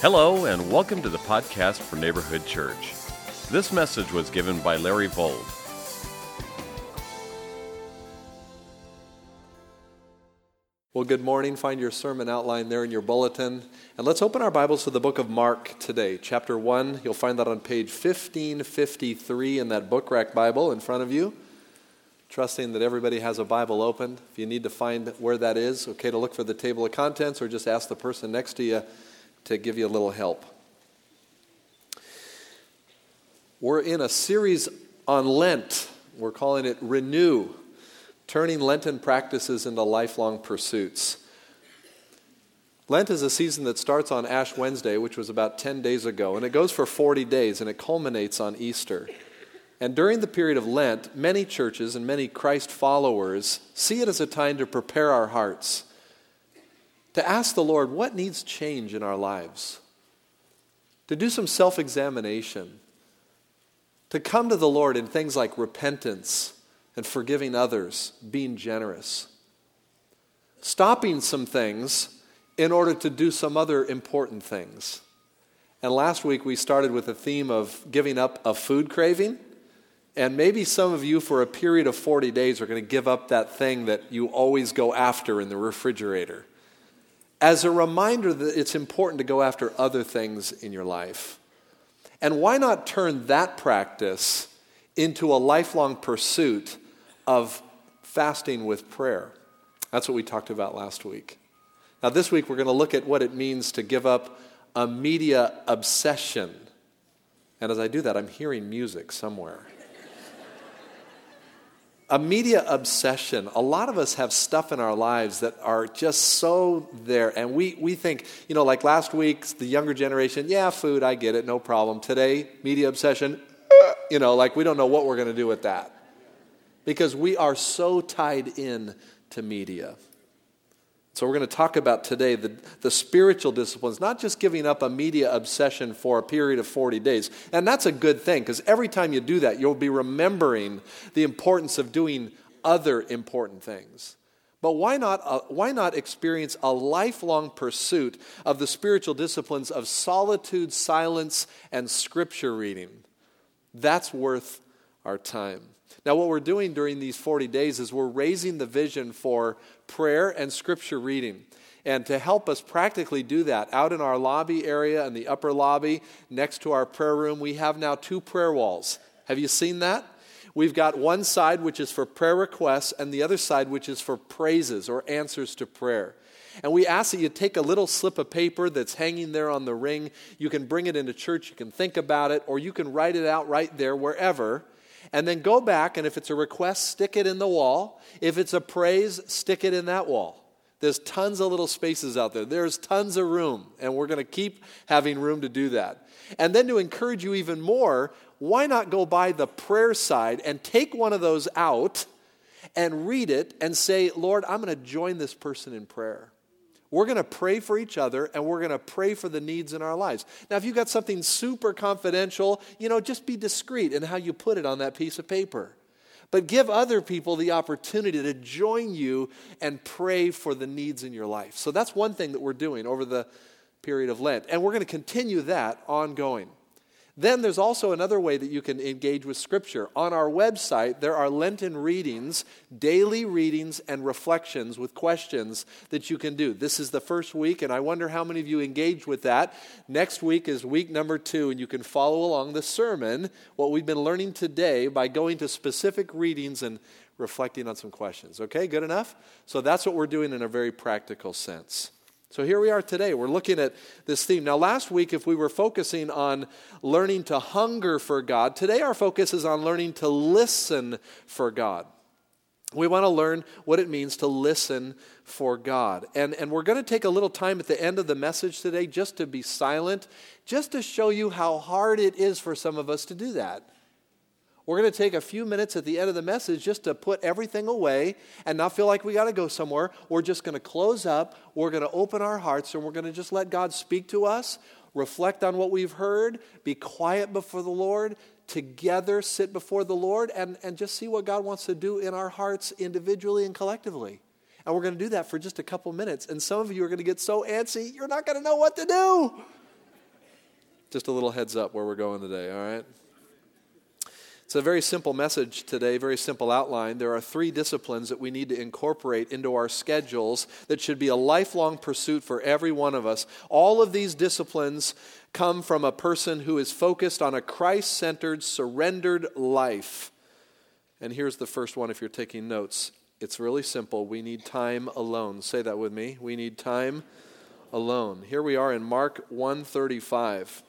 Hello, and welcome to the podcast for Neighborhood Church. This message was given by Larry Vold. Well, good morning. Find your sermon outline there in your bulletin. And let's open our Bibles to the book of Mark today, chapter 1. You'll find that on page 1553 in that book rack Bible in front of you. Trusting that everybody has a Bible open. If you need to find where that is, okay to look for the table of contents or just ask the person next to you to give you a little help. We're in a series on Lent. We're calling it Renew, turning Lenten practices into lifelong pursuits. Lent is a season that starts on Ash Wednesday, which was about 10 days ago, and it goes for 40 days and it culminates on Easter. And during the period of Lent, many churches and many Christ followers see it as a time to prepare our hearts to ask the Lord what needs change in our lives, to do some self examination, to come to the Lord in things like repentance and forgiving others, being generous, stopping some things in order to do some other important things. And last week we started with a theme of giving up a food craving. And maybe some of you, for a period of 40 days, are going to give up that thing that you always go after in the refrigerator as a reminder that it's important to go after other things in your life. And why not turn that practice into a lifelong pursuit of fasting with prayer? That's what we talked about last week. Now, this week we're going to look at what it means to give up a media obsession. And as I do that, I'm hearing music somewhere a media obsession. A lot of us have stuff in our lives that are just so there. And we, we think, you know, like last week, the younger generation, yeah, food, I get it, no problem. Today, media obsession, uh, you know, like we don't know what we're going to do with that. Because we are so tied in to media. So, we're going to talk about today the, the spiritual disciplines, not just giving up a media obsession for a period of 40 days. And that's a good thing because every time you do that, you'll be remembering the importance of doing other important things. But why not, uh, why not experience a lifelong pursuit of the spiritual disciplines of solitude, silence, and scripture reading? That's worth our time. Now, what we're doing during these 40 days is we're raising the vision for prayer and scripture reading. And to help us practically do that, out in our lobby area, in the upper lobby, next to our prayer room, we have now two prayer walls. Have you seen that? We've got one side which is for prayer requests, and the other side which is for praises or answers to prayer. And we ask that you take a little slip of paper that's hanging there on the ring. You can bring it into church, you can think about it, or you can write it out right there wherever and then go back, and if it's a request, stick it in the wall. If it's a praise, stick it in that wall. There's tons of little spaces out there. There's tons of room, and we're going to keep having room to do that. And then to encourage you even more, why not go by the prayer side and take one of those out and read it and say, Lord, I'm going to join this person in prayer. We're going to pray for each other and we're going to pray for the needs in our lives. Now, if you've got something super confidential, you know, just be discreet in how you put it on that piece of paper. But give other people the opportunity to join you and pray for the needs in your life. So that's one thing that we're doing over the period of Lent. And we're going to continue that ongoing. Then there's also another way that you can engage with Scripture. On our website, there are Lenten readings, daily readings, and reflections with questions that you can do. This is the first week, and I wonder how many of you engage with that. Next week is week number two, and you can follow along the sermon, what we've been learning today, by going to specific readings and reflecting on some questions. Okay, good enough? So that's what we're doing in a very practical sense. So here we are today. We're looking at this theme. Now, last week, if we were focusing on learning to hunger for God, today our focus is on learning to listen for God. We want to learn what it means to listen for God. And, and we're going to take a little time at the end of the message today just to be silent, just to show you how hard it is for some of us to do that. We're going to take a few minutes at the end of the message just to put everything away and not feel like we got to go somewhere. We're just going to close up. We're going to open our hearts and we're going to just let God speak to us, reflect on what we've heard, be quiet before the Lord, together sit before the Lord, and, and just see what God wants to do in our hearts individually and collectively. And we're going to do that for just a couple minutes. And some of you are going to get so antsy, you're not going to know what to do. Just a little heads up where we're going today, all right? It's a very simple message today, very simple outline. There are three disciplines that we need to incorporate into our schedules that should be a lifelong pursuit for every one of us. All of these disciplines come from a person who is focused on a Christ centered, surrendered life. And here's the first one if you're taking notes. It's really simple. We need time alone. Say that with me. We need time alone. Here we are in Mark 135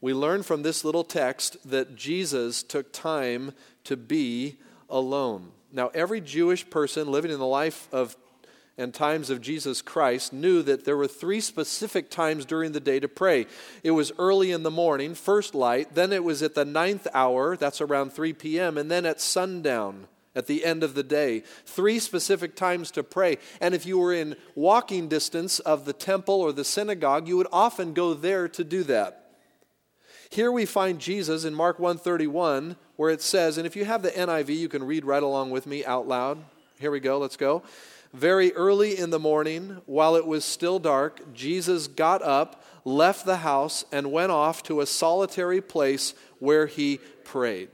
we learn from this little text that Jesus took time to be alone. Now, every Jewish person living in the life of and times of Jesus Christ knew that there were three specific times during the day to pray. It was early in the morning, first light, then it was at the ninth hour, that's around 3 p.m., and then at sundown at the end of the day. Three specific times to pray. And if you were in walking distance of the temple or the synagogue, you would often go there to do that. Here we find Jesus in Mark 131 where it says, and if you have the NIV, you can read right along with me out loud. Here we go, let's go. Very early in the morning, while it was still dark, Jesus got up, left the house, and went off to a solitary place where he prayed.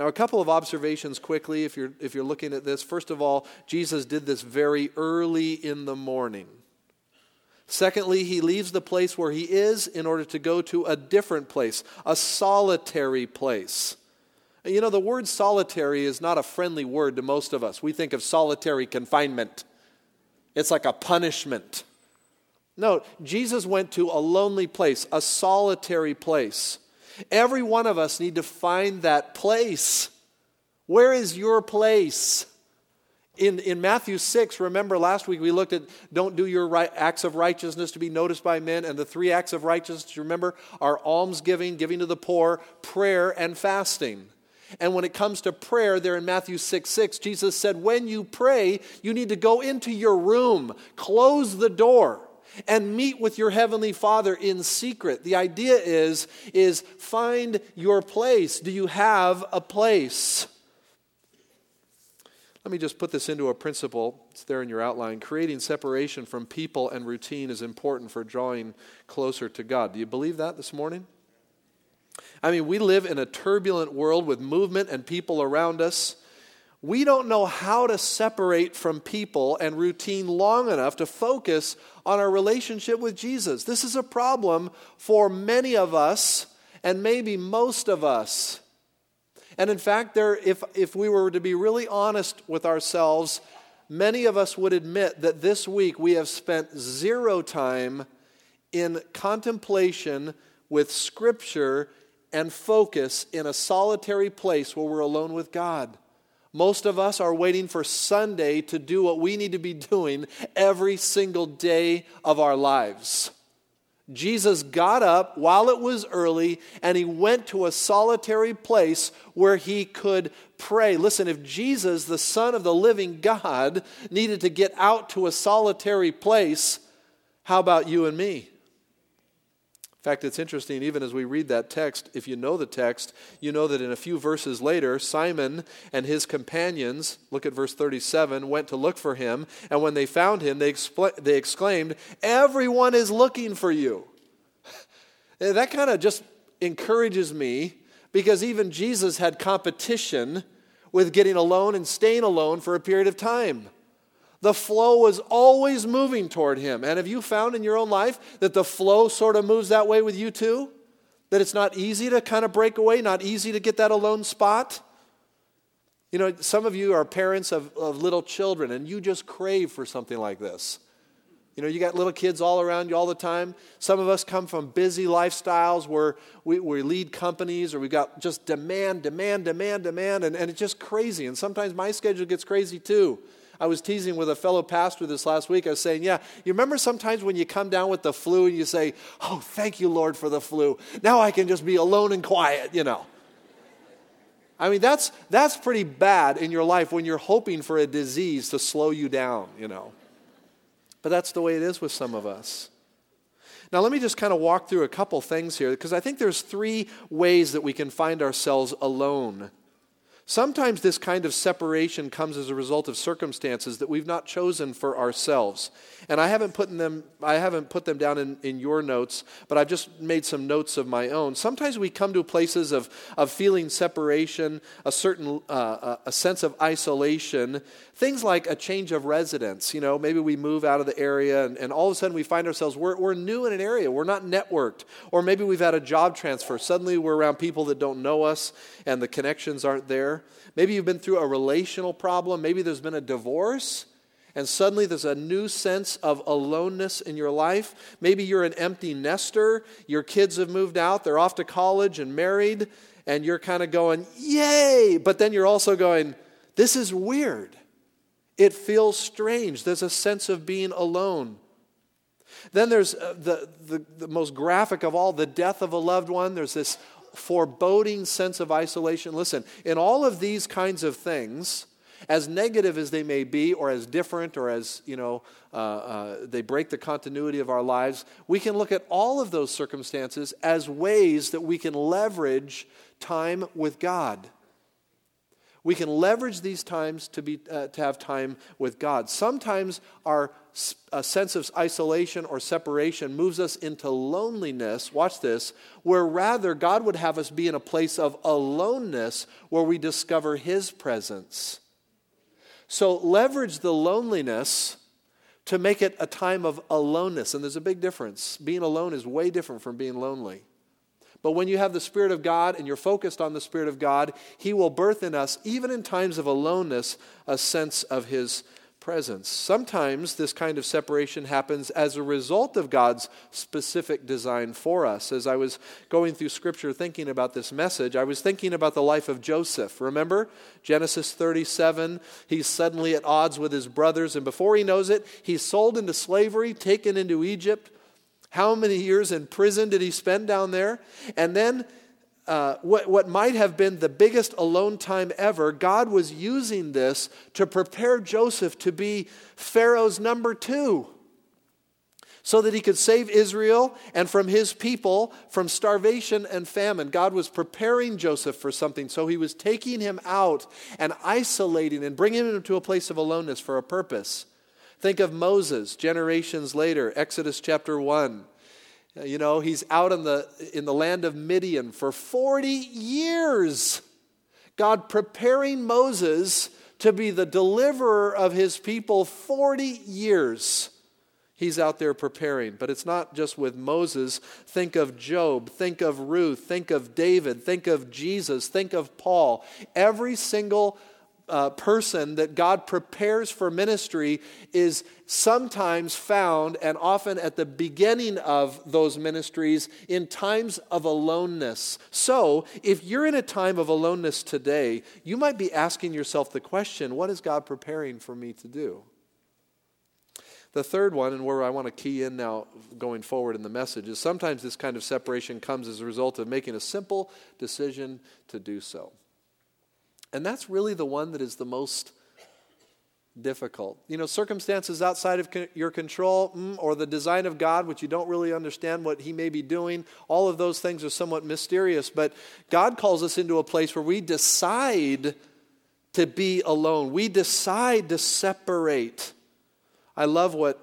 Now, a couple of observations quickly if you're, if you're looking at this. First of all, Jesus did this very early in the morning. Secondly, he leaves the place where he is in order to go to a different place, a solitary place. You know, the word solitary is not a friendly word to most of us. We think of solitary confinement, it's like a punishment. No, Jesus went to a lonely place, a solitary place. Every one of us need to find that place. Where is your place? In, in Matthew 6, remember last week we looked at don't do your right, acts of righteousness to be noticed by men. And the three acts of righteousness, remember, are almsgiving, giving to the poor, prayer, and fasting. And when it comes to prayer, there in Matthew 6 6, Jesus said, When you pray, you need to go into your room, close the door, and meet with your heavenly Father in secret. The idea is, is find your place. Do you have a place? Let me just put this into a principle. It's there in your outline. Creating separation from people and routine is important for drawing closer to God. Do you believe that this morning? I mean, we live in a turbulent world with movement and people around us. We don't know how to separate from people and routine long enough to focus on our relationship with Jesus. This is a problem for many of us and maybe most of us. And in fact, there, if, if we were to be really honest with ourselves, many of us would admit that this week we have spent zero time in contemplation with Scripture and focus in a solitary place where we're alone with God. Most of us are waiting for Sunday to do what we need to be doing every single day of our lives. Jesus got up while it was early and he went to a solitary place where he could pray. Listen, if Jesus, the Son of the living God, needed to get out to a solitary place, how about you and me? Fact, it's interesting, even as we read that text, if you know the text, you know that in a few verses later, Simon and his companions, look at verse 37, went to look for him. And when they found him, they, expl- they exclaimed, Everyone is looking for you. Eh, that kind of just encourages me because even Jesus had competition with getting alone and staying alone for a period of time. The flow was always moving toward him. And have you found in your own life that the flow sort of moves that way with you too? That it's not easy to kind of break away, not easy to get that alone spot? You know, some of you are parents of, of little children and you just crave for something like this. You know, you got little kids all around you all the time. Some of us come from busy lifestyles where we, we lead companies or we got just demand, demand, demand, demand, and, and it's just crazy. And sometimes my schedule gets crazy too. I was teasing with a fellow pastor this last week. I was saying, Yeah, you remember sometimes when you come down with the flu and you say, Oh, thank you, Lord, for the flu. Now I can just be alone and quiet, you know. I mean, that's, that's pretty bad in your life when you're hoping for a disease to slow you down, you know. But that's the way it is with some of us. Now, let me just kind of walk through a couple things here because I think there's three ways that we can find ourselves alone Sometimes this kind of separation comes as a result of circumstances that we've not chosen for ourselves. And I haven't put them, I haven't put them down in, in your notes, but I've just made some notes of my own. Sometimes we come to places of, of feeling separation, a certain uh, a sense of isolation, things like a change of residence. You know, maybe we move out of the area and, and all of a sudden we find ourselves, we're, we're new in an area, we're not networked. Or maybe we've had a job transfer. Suddenly we're around people that don't know us and the connections aren't there. Maybe you've been through a relational problem. Maybe there's been a divorce. And suddenly there's a new sense of aloneness in your life. Maybe you're an empty nester. Your kids have moved out. They're off to college and married. And you're kind of going, yay! But then you're also going, this is weird. It feels strange. There's a sense of being alone. Then there's uh, the, the, the, most graphic of all the death of a loved one. There's this foreboding sense of isolation. Listen, in all of these kinds of things, as negative as they may be, or as different, or as, you know, uh, uh, they break the continuity of our lives, we can look at all of those circumstances as ways that we can leverage time with God. We can leverage these times to, be, uh, to have time with God. Sometimes our a sense of isolation or separation moves us into loneliness. Watch this, where rather God would have us be in a place of aloneness where we discover His presence. So leverage the loneliness to make it a time of aloneness. And there's a big difference. Being alone is way different from being lonely. But when you have the Spirit of God and you're focused on the Spirit of God, He will birth in us, even in times of aloneness, a sense of His presence. Sometimes this kind of separation happens as a result of God's specific design for us. As I was going through Scripture thinking about this message, I was thinking about the life of Joseph. Remember? Genesis 37. He's suddenly at odds with his brothers, and before he knows it, he's sold into slavery, taken into Egypt. How many years in prison did he spend down there? And then, uh, what, what might have been the biggest alone time ever, God was using this to prepare Joseph to be Pharaoh's number two so that he could save Israel and from his people from starvation and famine. God was preparing Joseph for something, so he was taking him out and isolating and bringing him to a place of aloneness for a purpose. Think of Moses generations later, Exodus chapter 1. Uh, you know, he's out in the, in the land of Midian for 40 years. God preparing Moses to be the deliverer of his people 40 years. He's out there preparing. But it's not just with Moses. Think of Job. Think of Ruth. Think of David. Think of Jesus. Think of Paul. Every single uh, person that God prepares for ministry is sometimes found and often at the beginning of those ministries in times of aloneness. So, if you're in a time of aloneness today, you might be asking yourself the question what is God preparing for me to do? The third one, and where I want to key in now going forward in the message, is sometimes this kind of separation comes as a result of making a simple decision to do so. And that's really the one that is the most difficult. You know, circumstances outside of your control mm, or the design of God, which you don't really understand what He may be doing, all of those things are somewhat mysterious. But God calls us into a place where we decide to be alone, we decide to separate. I love what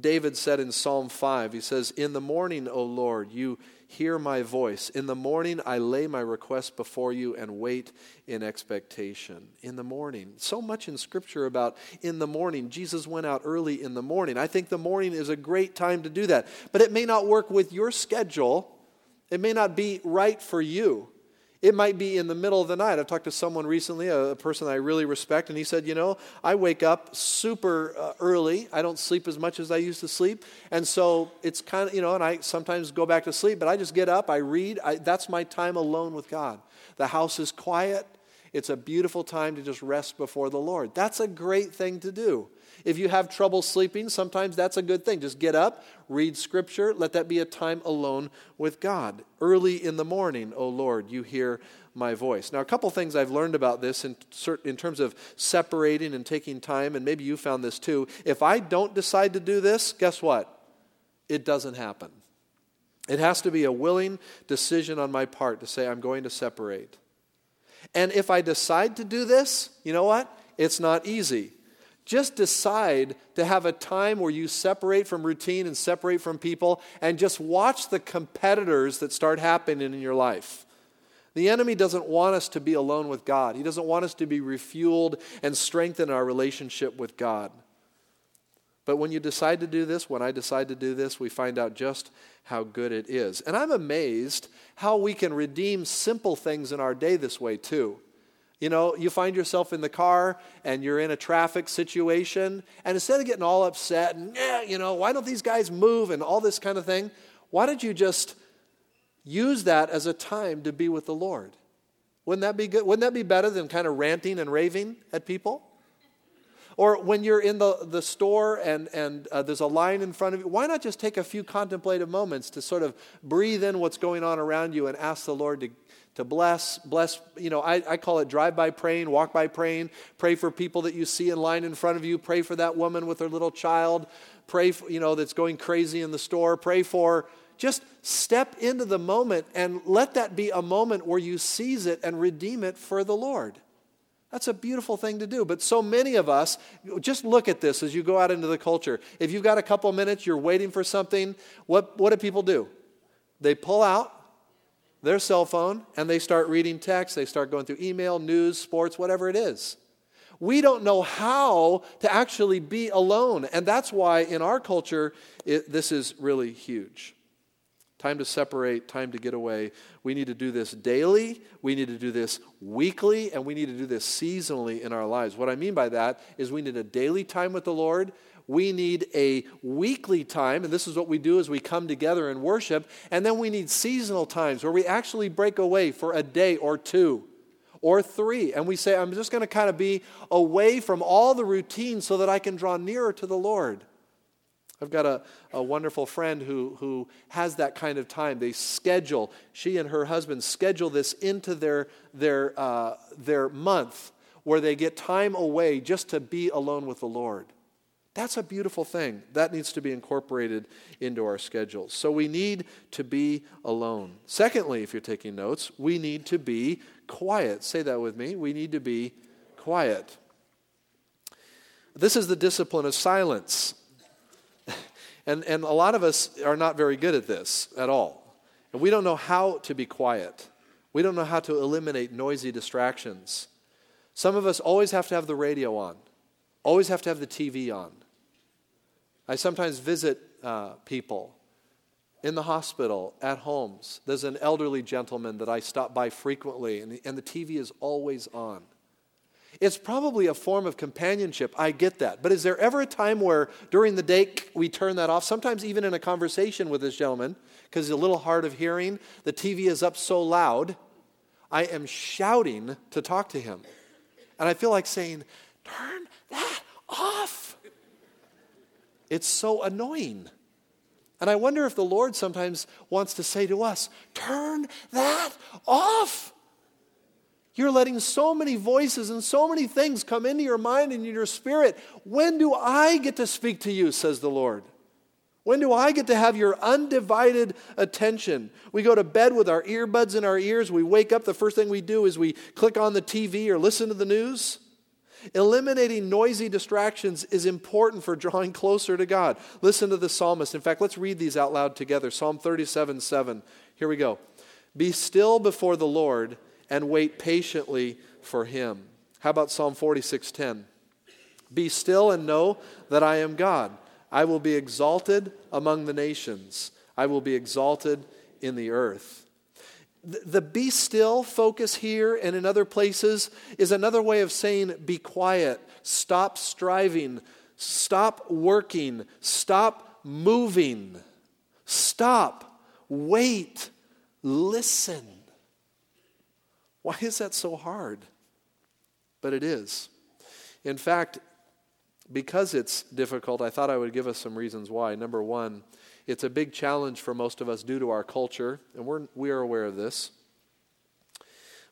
David said in Psalm 5. He says, In the morning, O Lord, you hear my voice. In the morning, I lay my request before you and wait in expectation. In the morning. So much in Scripture about in the morning. Jesus went out early in the morning. I think the morning is a great time to do that. But it may not work with your schedule, it may not be right for you. It might be in the middle of the night. I've talked to someone recently, a, person I really respect, and he said, You know, I wake up super uh, early. I don't sleep as much as I used to sleep. And so it's kind of, you know, and I sometimes go back to sleep, but I just get up, I read. I, that's my time alone with God. The house is quiet. It's a beautiful time to just rest before the Lord. That's a great thing to do. If you have trouble sleeping, sometimes that's a good thing. Just get up, read scripture, let that be a time alone with God. Early in the morning, O Lord, you hear my voice. Now, a couple things I've learned about this in, in terms of separating and taking time, and maybe you found this too. If I don't decide to do this, guess what? It doesn't happen. It has to be a willing decision on my part to say, I'm going to separate. And if I decide to do this, you know what? It's not easy. Just decide to have a time where you separate from routine and separate from people and just watch the competitors that start happening in your life. The enemy doesn't want us to be alone with God. He doesn't want us to be refueled and strengthen our relationship with God. But when you decide to do this, when I decide to do this, we find out just how good it is. And I'm amazed how we can redeem simple things in our day this way, too. You know, you find yourself in the car and you're in a traffic situation, and instead of getting all upset and, yeah, you know, why don't these guys move and all this kind of thing, why don't you just use that as a time to be with the Lord? Wouldn't that be good? Wouldn't that be better than kind of ranting and raving at people? Or when you're in the, the store and, and uh, there's a line in front of you, why not just take a few contemplative moments to sort of breathe in what's going on around you and ask the Lord to, to bless, bless, you know, I, I call it drive by praying, walk by praying, pray for people that you see in line in front of you, pray for that woman with her little child, pray, for, you know, that's going crazy in the store, pray for, just step into the moment and let that be a moment where you seize it and redeem it for the Lord. That's a beautiful thing to do. But so many of us, just look at this as you go out into the culture. If you've got a couple minutes, you're waiting for something, what, what do people do? They pull out their cell phone and they start reading text, they start going through email, news, sports, whatever it is. We don't know how to actually be alone. And that's why in our culture, it, this is really huge. Time to separate, time to get away. We need to do this daily, we need to do this weekly, and we need to do this seasonally in our lives. What I mean by that is we need a daily time with the Lord. We need a weekly time, and this is what we do as we come together and worship. And then we need seasonal times where we actually break away for a day or two or three. And we say, I'm just going to kind of be away from all the routine so that I can draw nearer to the Lord. I've got a, a wonderful friend who, who has that kind of time. They schedule, she and her husband schedule this into their, their, uh, their month where they get time away just to be alone with the Lord. That's a beautiful thing. That needs to be incorporated into our schedules. So we need to be alone. Secondly, if you're taking notes, we need to be quiet. Say that with me. We need to be quiet. This is the discipline of silence. And, and a lot of us are not very good at this at all. And we don't know how to be quiet. We don't know how to eliminate noisy distractions. Some of us always have to have the radio on, always have to have the TV on. I sometimes visit uh, people in the hospital, at homes. There's an elderly gentleman that I stop by frequently, and the, and the TV is always on. It's probably a form of companionship. I get that. But is there ever a time where during the day we turn that off? Sometimes even in a conversation with this gentleman, because he's a little hard of hearing, the TV is up so loud, I am shouting to talk to him. And I feel like saying, Turn that off. It's so annoying. And I wonder if the Lord sometimes wants to say to us, Turn that off. You're letting so many voices and so many things come into your mind and your spirit. When do I get to speak to you, says the Lord? When do I get to have your undivided attention? We go to bed with our earbuds in our ears. We wake up, the first thing we do is we click on the TV or listen to the news. Eliminating noisy distractions is important for drawing closer to God. Listen to the psalmist. In fact, let's read these out loud together. Psalm 37 7. Here we go. Be still before the Lord and wait patiently for him. How about Psalm 46:10? Be still and know that I am God. I will be exalted among the nations. I will be exalted in the earth. The, be still focus here and in other places is another way of saying be quiet, stop striving, stop working, stop moving, stop, wait, listen. Why is that so hard? But it is. In fact, because it's difficult, I thought I would give us some reasons why. Number one, it's a big challenge for most of us due to our culture, and we're, we are aware of this.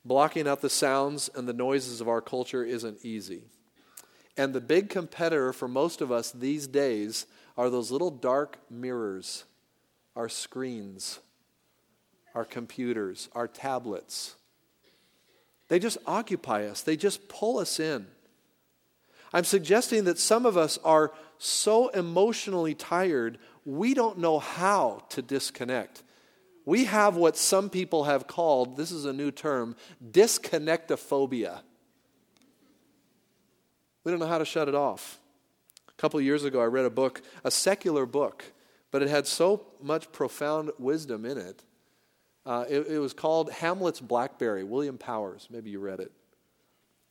Blocking out the sounds and the noises of our culture isn't easy. And the big competitor for most of us these days are those little dark mirrors, our screens, our computers, our tablets They just occupy us, they just pull us in. I'm suggesting that some of us are so emotionally tired, we don't know how to disconnect. We have what some people have called, this is a new term, disconnectophobia. We don't know how to shut it off. A couple years ago, I read a book, a secular book, but it had so much profound wisdom in it. Uh, it, it was called Hamlet's Blackberry, William Powers. Maybe you read it.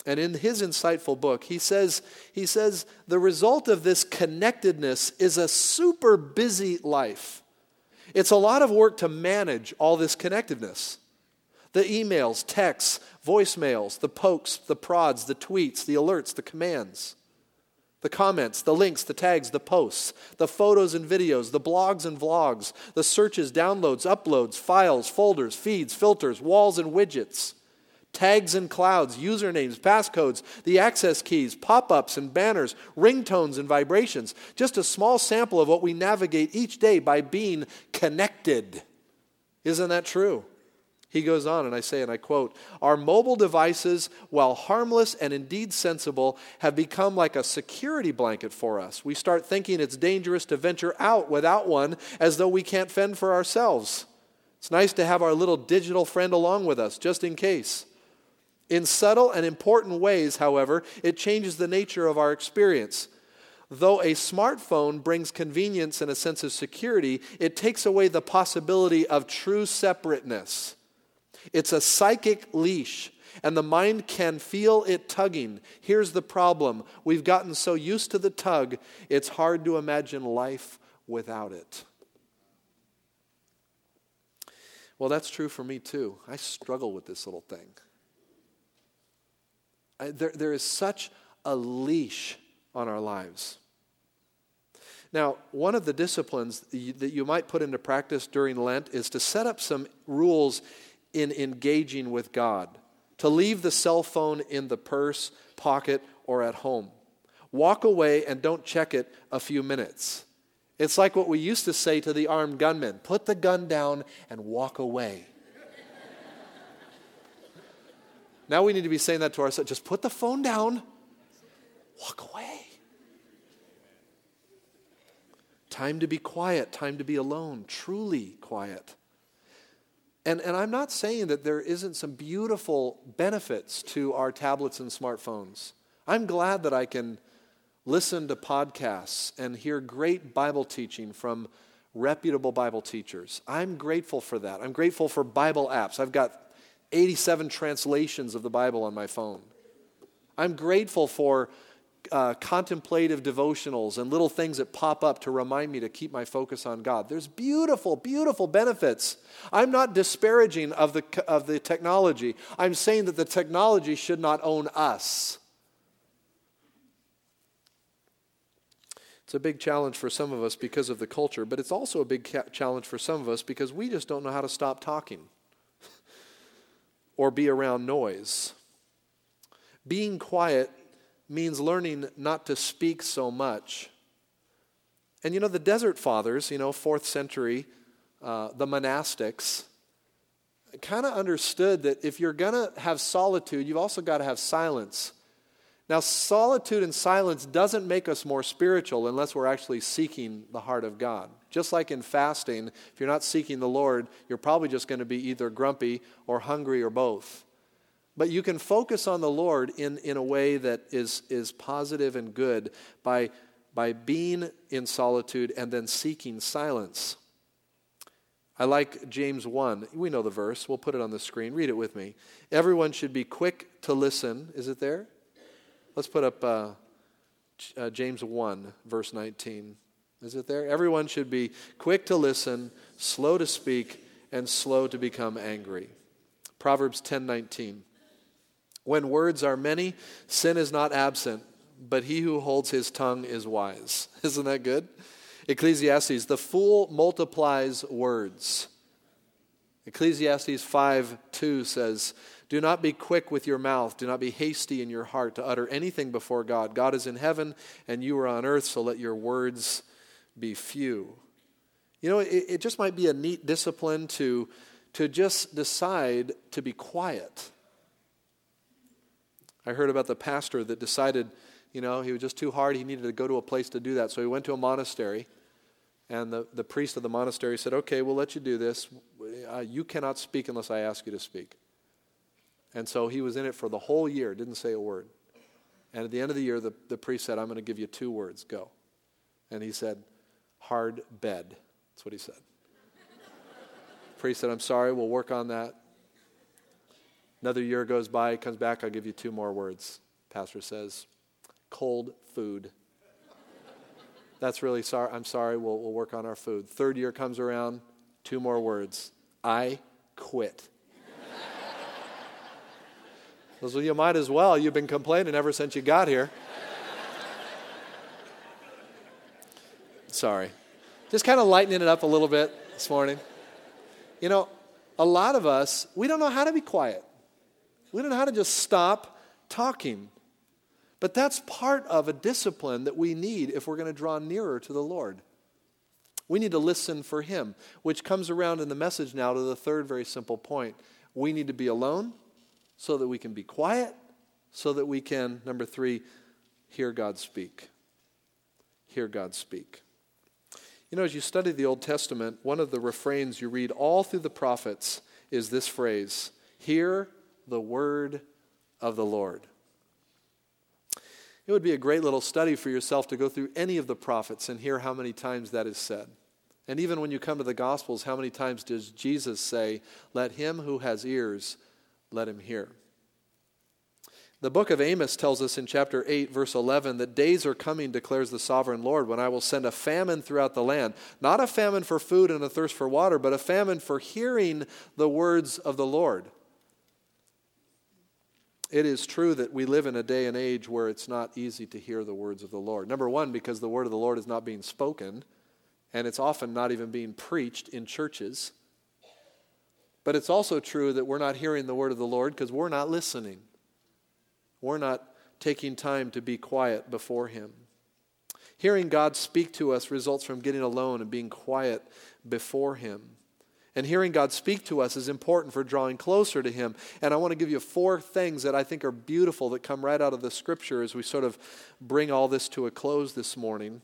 And in his insightful book, he says, he says the result of this connectedness is a super busy life. It's a lot of work to manage all this connectedness. The emails, texts, voicemails, the pokes, the prods, the tweets, the alerts, the commands, the comments, the links, the tags, the posts, the photos and videos, the blogs and vlogs, the searches, downloads, uploads, files, folders, feeds, filters, walls, and widgets tags and clouds, usernames, passcodes, the access keys, pop ups and banners, ringtones and vibrations. Just a small sample of what we navigate each day by being connected. Isn't that true? He goes on, and I say, and I quote Our mobile devices, while harmless and indeed sensible, have become like a security blanket for us. We start thinking it's dangerous to venture out without one as though we can't fend for ourselves. It's nice to have our little digital friend along with us, just in case. In subtle and important ways, however, it changes the nature of our experience. Though a smartphone brings convenience and a sense of security, it takes away the possibility of true separateness. It's a psychic leash, and the mind can feel it tugging. Here's the problem we've gotten so used to the tug, it's hard to imagine life without it. Well, that's true for me too. I struggle with this little thing there, there is such a leash on our lives. Now, one of the disciplines that you might put into practice during Lent is to set up some rules in engaging with God, to leave the cell phone in the purse, pocket, or at home. Walk away and don't check it a few minutes. It's like what we used to say to the armed gunmen put the gun down and walk away. Now we need to be saying that to ourselves. Just put the phone down, walk away. Time to be quiet, time to be alone, truly quiet. And, and I'm not saying that there isn't some beautiful benefits to our tablets and smartphones. I'm glad that I can listen to podcasts and hear great Bible teaching from reputable Bible teachers. I'm grateful for that. I'm grateful for Bible apps. I've got 87 translations of the Bible on my phone. I'm grateful for uh, contemplative devotionals and little things that pop up to remind me to keep my focus on God. There's beautiful, beautiful benefits. I'm not disparaging of the, of the technology. I'm saying that the technology should not own us. It's a big challenge for some of us because of the culture, but it's also a big ca- challenge for some of us because we just don't know how to stop talking or be around noise. Being quiet means learning not to speak so much. And you know, the Desert Fathers, you know, fourth century, uh, the monastics, kind of understood that if you're going to have solitude, you've also got to have silence. Now, solitude and silence doesn't make us more spiritual unless we're actually seeking the heart of God. Just like in fasting, if you're not seeking the Lord, you're probably just going to be either grumpy or hungry or both. But you can focus on the Lord in, in a way that is, is positive and good by, by being in solitude and then seeking silence. I like James 1. We know the verse. We'll put it on the screen. Read it with me. Everyone should be quick to listen. Is it there? Let's put up uh, uh, James 1, verse 19. Is it there? Everyone should be quick to listen, slow to speak, and slow to become angry. Proverbs 10:19. When words are many, sin is not absent, but he who holds his tongue is wise. Isn't that good? Ecclesiastes, the fool multiplies words. Ecclesiastes 5 2 says, do not be quick with your mouth. Do not be hasty in your heart to utter anything before God. God is in heaven and you are on earth, so let your words be few. You know, it, it just might be a neat discipline to, to just decide to be quiet. I heard about the pastor that decided, you know, he was just too hard. He needed to go to a place to do that. So he went to a monastery. And the, the priest of the monastery said, Okay, we'll let you do this. Uh, you cannot speak unless I ask you to speak. And so he was in it for the whole year, didn't say a word. And at the end of the year, the, the priest said, I'm going to give you two words, go. And he said, hard bed. That's what he said. priest said, I'm sorry, we'll work on that. Another year goes by, comes back, I'll give you two more words. Pastor says, cold food. That's really sorry. I'm sorry, we'll, we'll work on our food. Third year comes around, two more words. I quit. well, you might as well. You've been complaining ever since you got here. Sorry. Just kind of lightening it up a little bit this morning. You know, a lot of us, we don't know how to be quiet. We don't know how to just stop talking. But that's part of a discipline that we need if we're going to draw nearer to the Lord. We need to listen for Him, which comes around in the message now to the third very simple point. We need to be alone so that we can be quiet, so that we can, number three, hear God speak. Hear God speak. You know, as you study the Old Testament, one of the refrains you read all through the prophets is this phrase Hear the word of the Lord. It would be a great little study for yourself to go through any of the prophets and hear how many times that is said. And even when you come to the Gospels, how many times does Jesus say, Let him who has ears, let him hear? The book of Amos tells us in chapter 8, verse 11, that days are coming, declares the sovereign Lord, when I will send a famine throughout the land. Not a famine for food and a thirst for water, but a famine for hearing the words of the Lord. It is true that we live in a day and age where it's not easy to hear the words of the Lord. Number one, because the word of the Lord is not being spoken, and it's often not even being preached in churches. But it's also true that we're not hearing the word of the Lord because we're not listening. We're not taking time to be quiet before Him. Hearing God speak to us results from getting alone and being quiet before Him. And hearing God speak to us is important for drawing closer to Him. And I want to give you four things that I think are beautiful that come right out of the Scripture as we sort of bring all this to a close this morning.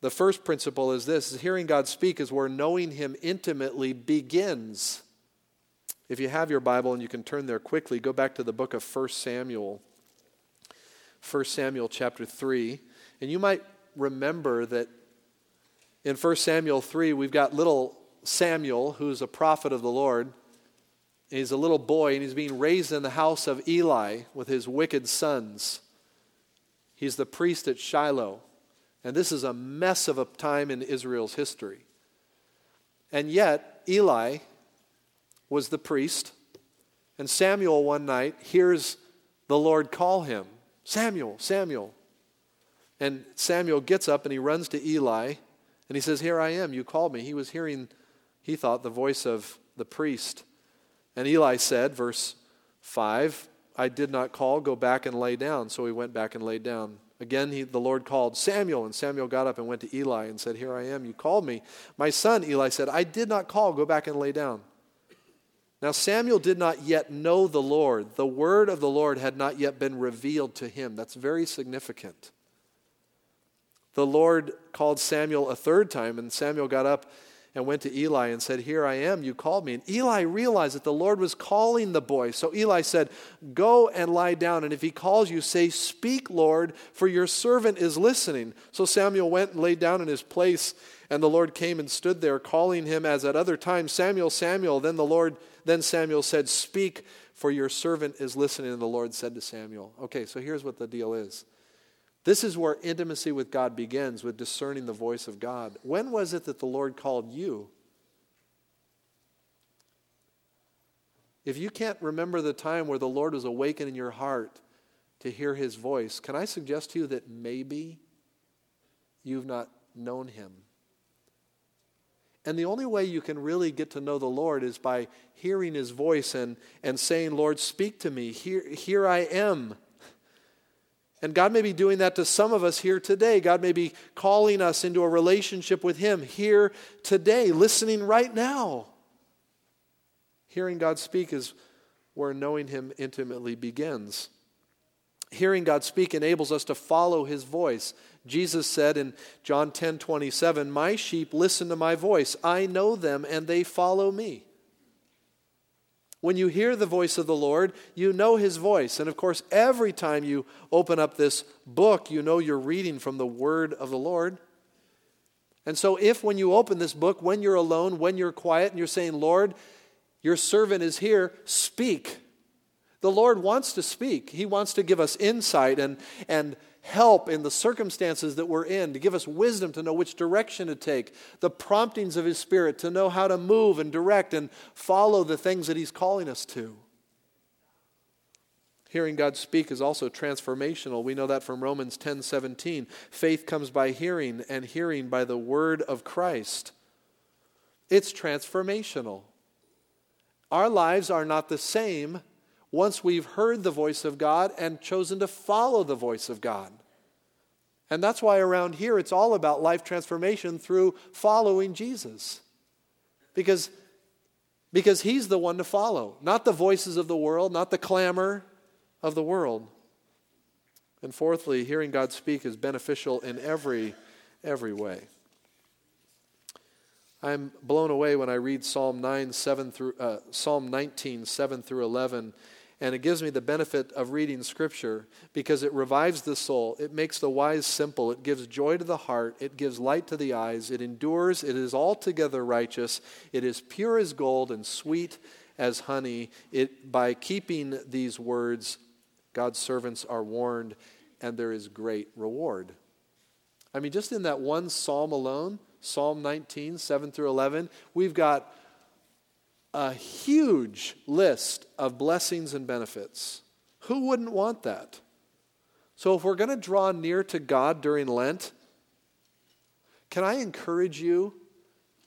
The first principle is this is hearing God speak is where knowing Him intimately begins. If you have your Bible and you can turn there quickly, go back to the book of 1 Samuel. 1 Samuel chapter 3. And you might remember that in 1 Samuel 3, we've got little Samuel, who's a prophet of the Lord. He's a little boy, and he's being raised in the house of Eli with his wicked sons. He's the priest at Shiloh. And this is a mess of a time in Israel's history. And yet, Eli was the priest, and Samuel one night hears the Lord call him. Samuel, Samuel. And Samuel gets up and he runs to Eli and he says, Here I am, you called me. He was hearing, he thought, the voice of the priest. And Eli said, verse 5, I did not call, go back and lay down. So he went back and laid down. Again, he, the Lord called Samuel, and Samuel got up and went to Eli and said, Here I am, you called me. My son, Eli said, I did not call, go back and lay down. Now, Samuel did not yet know the Lord. The word of the Lord had not yet been revealed to him. That's very significant. The Lord called Samuel a third time, and Samuel got up and went to Eli and said, Here I am, you called me. And Eli realized that the Lord was calling the boy. So Eli said, Go and lie down, and if he calls you, say, Speak, Lord, for your servant is listening. So Samuel went and lay down in his place, and the Lord came and stood there, calling him as at other times, Samuel, Samuel. Then the Lord then Samuel said, Speak, for your servant is listening. And the Lord said to Samuel, Okay, so here's what the deal is. This is where intimacy with God begins, with discerning the voice of God. When was it that the Lord called you? If you can't remember the time where the Lord was awakening your heart to hear his voice, can I suggest to you that maybe you've not known him? And the only way you can really get to know the Lord is by hearing his voice and, and saying, Lord, speak to me. Here, here I am. And God may be doing that to some of us here today. God may be calling us into a relationship with him here today, listening right now. Hearing God speak is where knowing him intimately begins. hearing God speak enables us to follow his voice. Jesus said in John 10 27, My sheep listen to my voice. I know them and they follow me. When you hear the voice of the Lord, you know his voice. And of course, every time you open up this book, you know you're reading from the word of the Lord. And so, if when you open this book, when you're alone, when you're quiet, and you're saying, Lord, your servant is here, speak. The Lord wants to speak. He wants to give us insight and, and help in the circumstances that we're in, to give us wisdom to know which direction to take, the promptings of His Spirit to know how to move and direct and follow the things that He's calling us to. Hearing God speak is also transformational. We know that from Romans 10 17. Faith comes by hearing, and hearing by the word of Christ. It's transformational. Our lives are not the same once we've heard the voice of God and chosen to follow the voice of God. And that's why around here it's all about life transformation through following Jesus. Because, because he's the one to follow, not the voices of the world, not the clamor of the world. And fourthly, hearing God speak is beneficial in every, every way. I'm blown away when I read Psalm 9, 7 through, uh, Psalm 19, 7 through 11 and it gives me the benefit of reading Scripture because it revives the soul. It makes the wise simple. It gives joy to the heart. It gives light to the eyes. It endures. It is altogether righteous. It is pure as gold and sweet as honey. It, by keeping these words, God's servants are warned, and there is great reward. I mean, just in that one psalm alone, Psalm 19, 7 through 11, we've got a huge list of blessings and benefits. Who wouldn't want that? So, if we're going to draw near to God during Lent, can I encourage you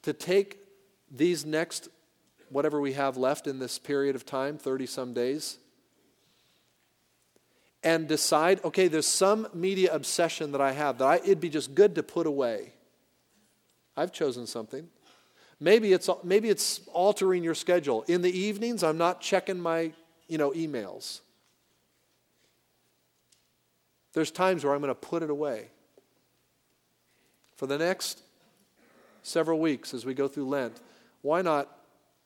to take these next, whatever we have left in this period of time, 30 some days, and decide okay, there's some media obsession that I have that I, it'd be just good to put away. I've chosen something. Maybe it's, maybe it's altering your schedule. In the evenings, I'm not checking my you know, emails. There's times where I'm going to put it away. For the next several weeks as we go through Lent, why not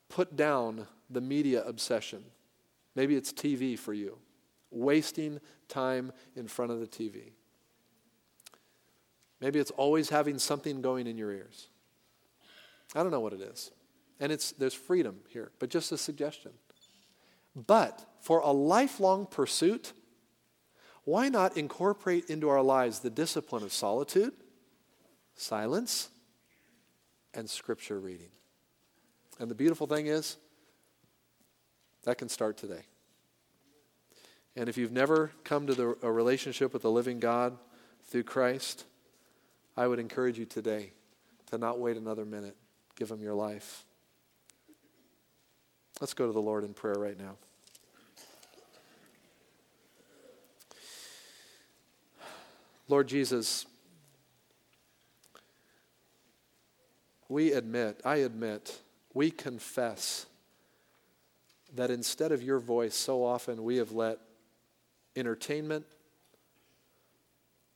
put down the media obsession? Maybe it's TV for you, wasting time in front of the TV. Maybe it's always having something going in your ears. I don't know what it is. And it's, there's freedom here, but just a suggestion. But for a lifelong pursuit, why not incorporate into our lives the discipline of solitude, silence, and scripture reading? And the beautiful thing is, that can start today. And if you've never come to the, a relationship with the living God through Christ, I would encourage you today to not wait another minute. Give him your life. Let's go to the Lord in prayer right now. Lord Jesus, we admit, I admit, we confess that instead of your voice, so often we have let entertainment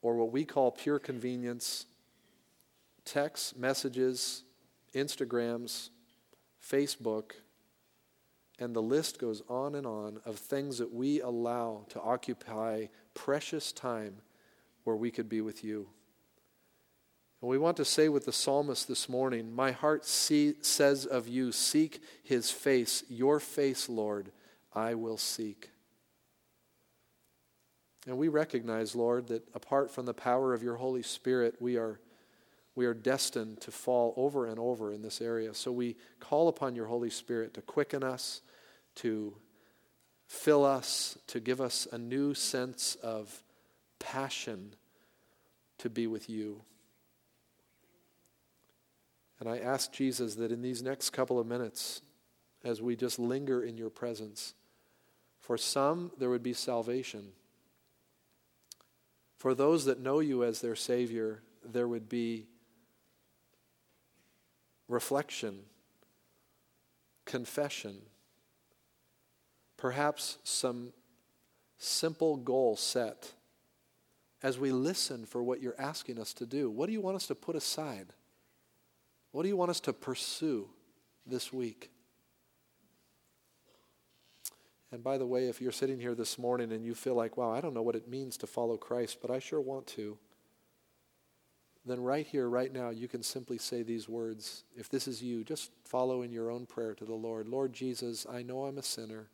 or what we call pure convenience, texts, messages, Instagrams, Facebook, and the list goes on and on of things that we allow to occupy precious time where we could be with you. And we want to say with the psalmist this morning, My heart see, says of you, Seek his face, your face, Lord, I will seek. And we recognize, Lord, that apart from the power of your Holy Spirit, we are we are destined to fall over and over in this area. So we call upon your Holy Spirit to quicken us, to fill us, to give us a new sense of passion to be with you. And I ask Jesus that in these next couple of minutes, as we just linger in your presence, for some there would be salvation. For those that know you as their Savior, there would be reflection, confession, perhaps some simple goal set as we listen for what you're asking us to do. What do you want us to put aside? What do you want us to pursue this week? And by the way, if you're sitting here this morning and you feel like, wow, I don't know what it means to follow Christ, but I sure want to, then right here, right now, you can simply say these words. If this is you, just follow in your own prayer to the Lord Lord Jesus, I know I'm a sinner.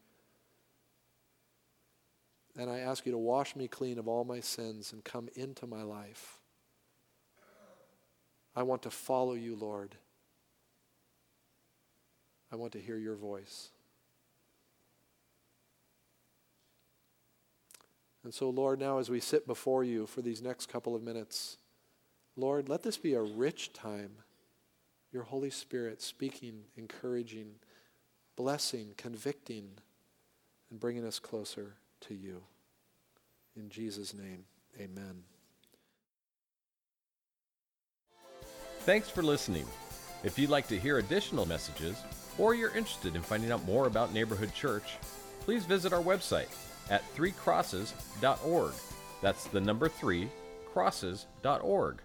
And I ask you to wash me clean of all my sins and come into my life. I want to follow you, Lord. I want to hear your voice. And so, Lord, now as we sit before you for these next couple of minutes, Lord, let this be a rich time. Your Holy Spirit speaking, encouraging, blessing, convicting, and bringing us closer to you. In Jesus' name, amen. Thanks for listening. If you'd like to hear additional messages, or you're interested in finding out more about Neighborhood Church, please visit our website at threecrosses.org. That's the number three, crosses.org.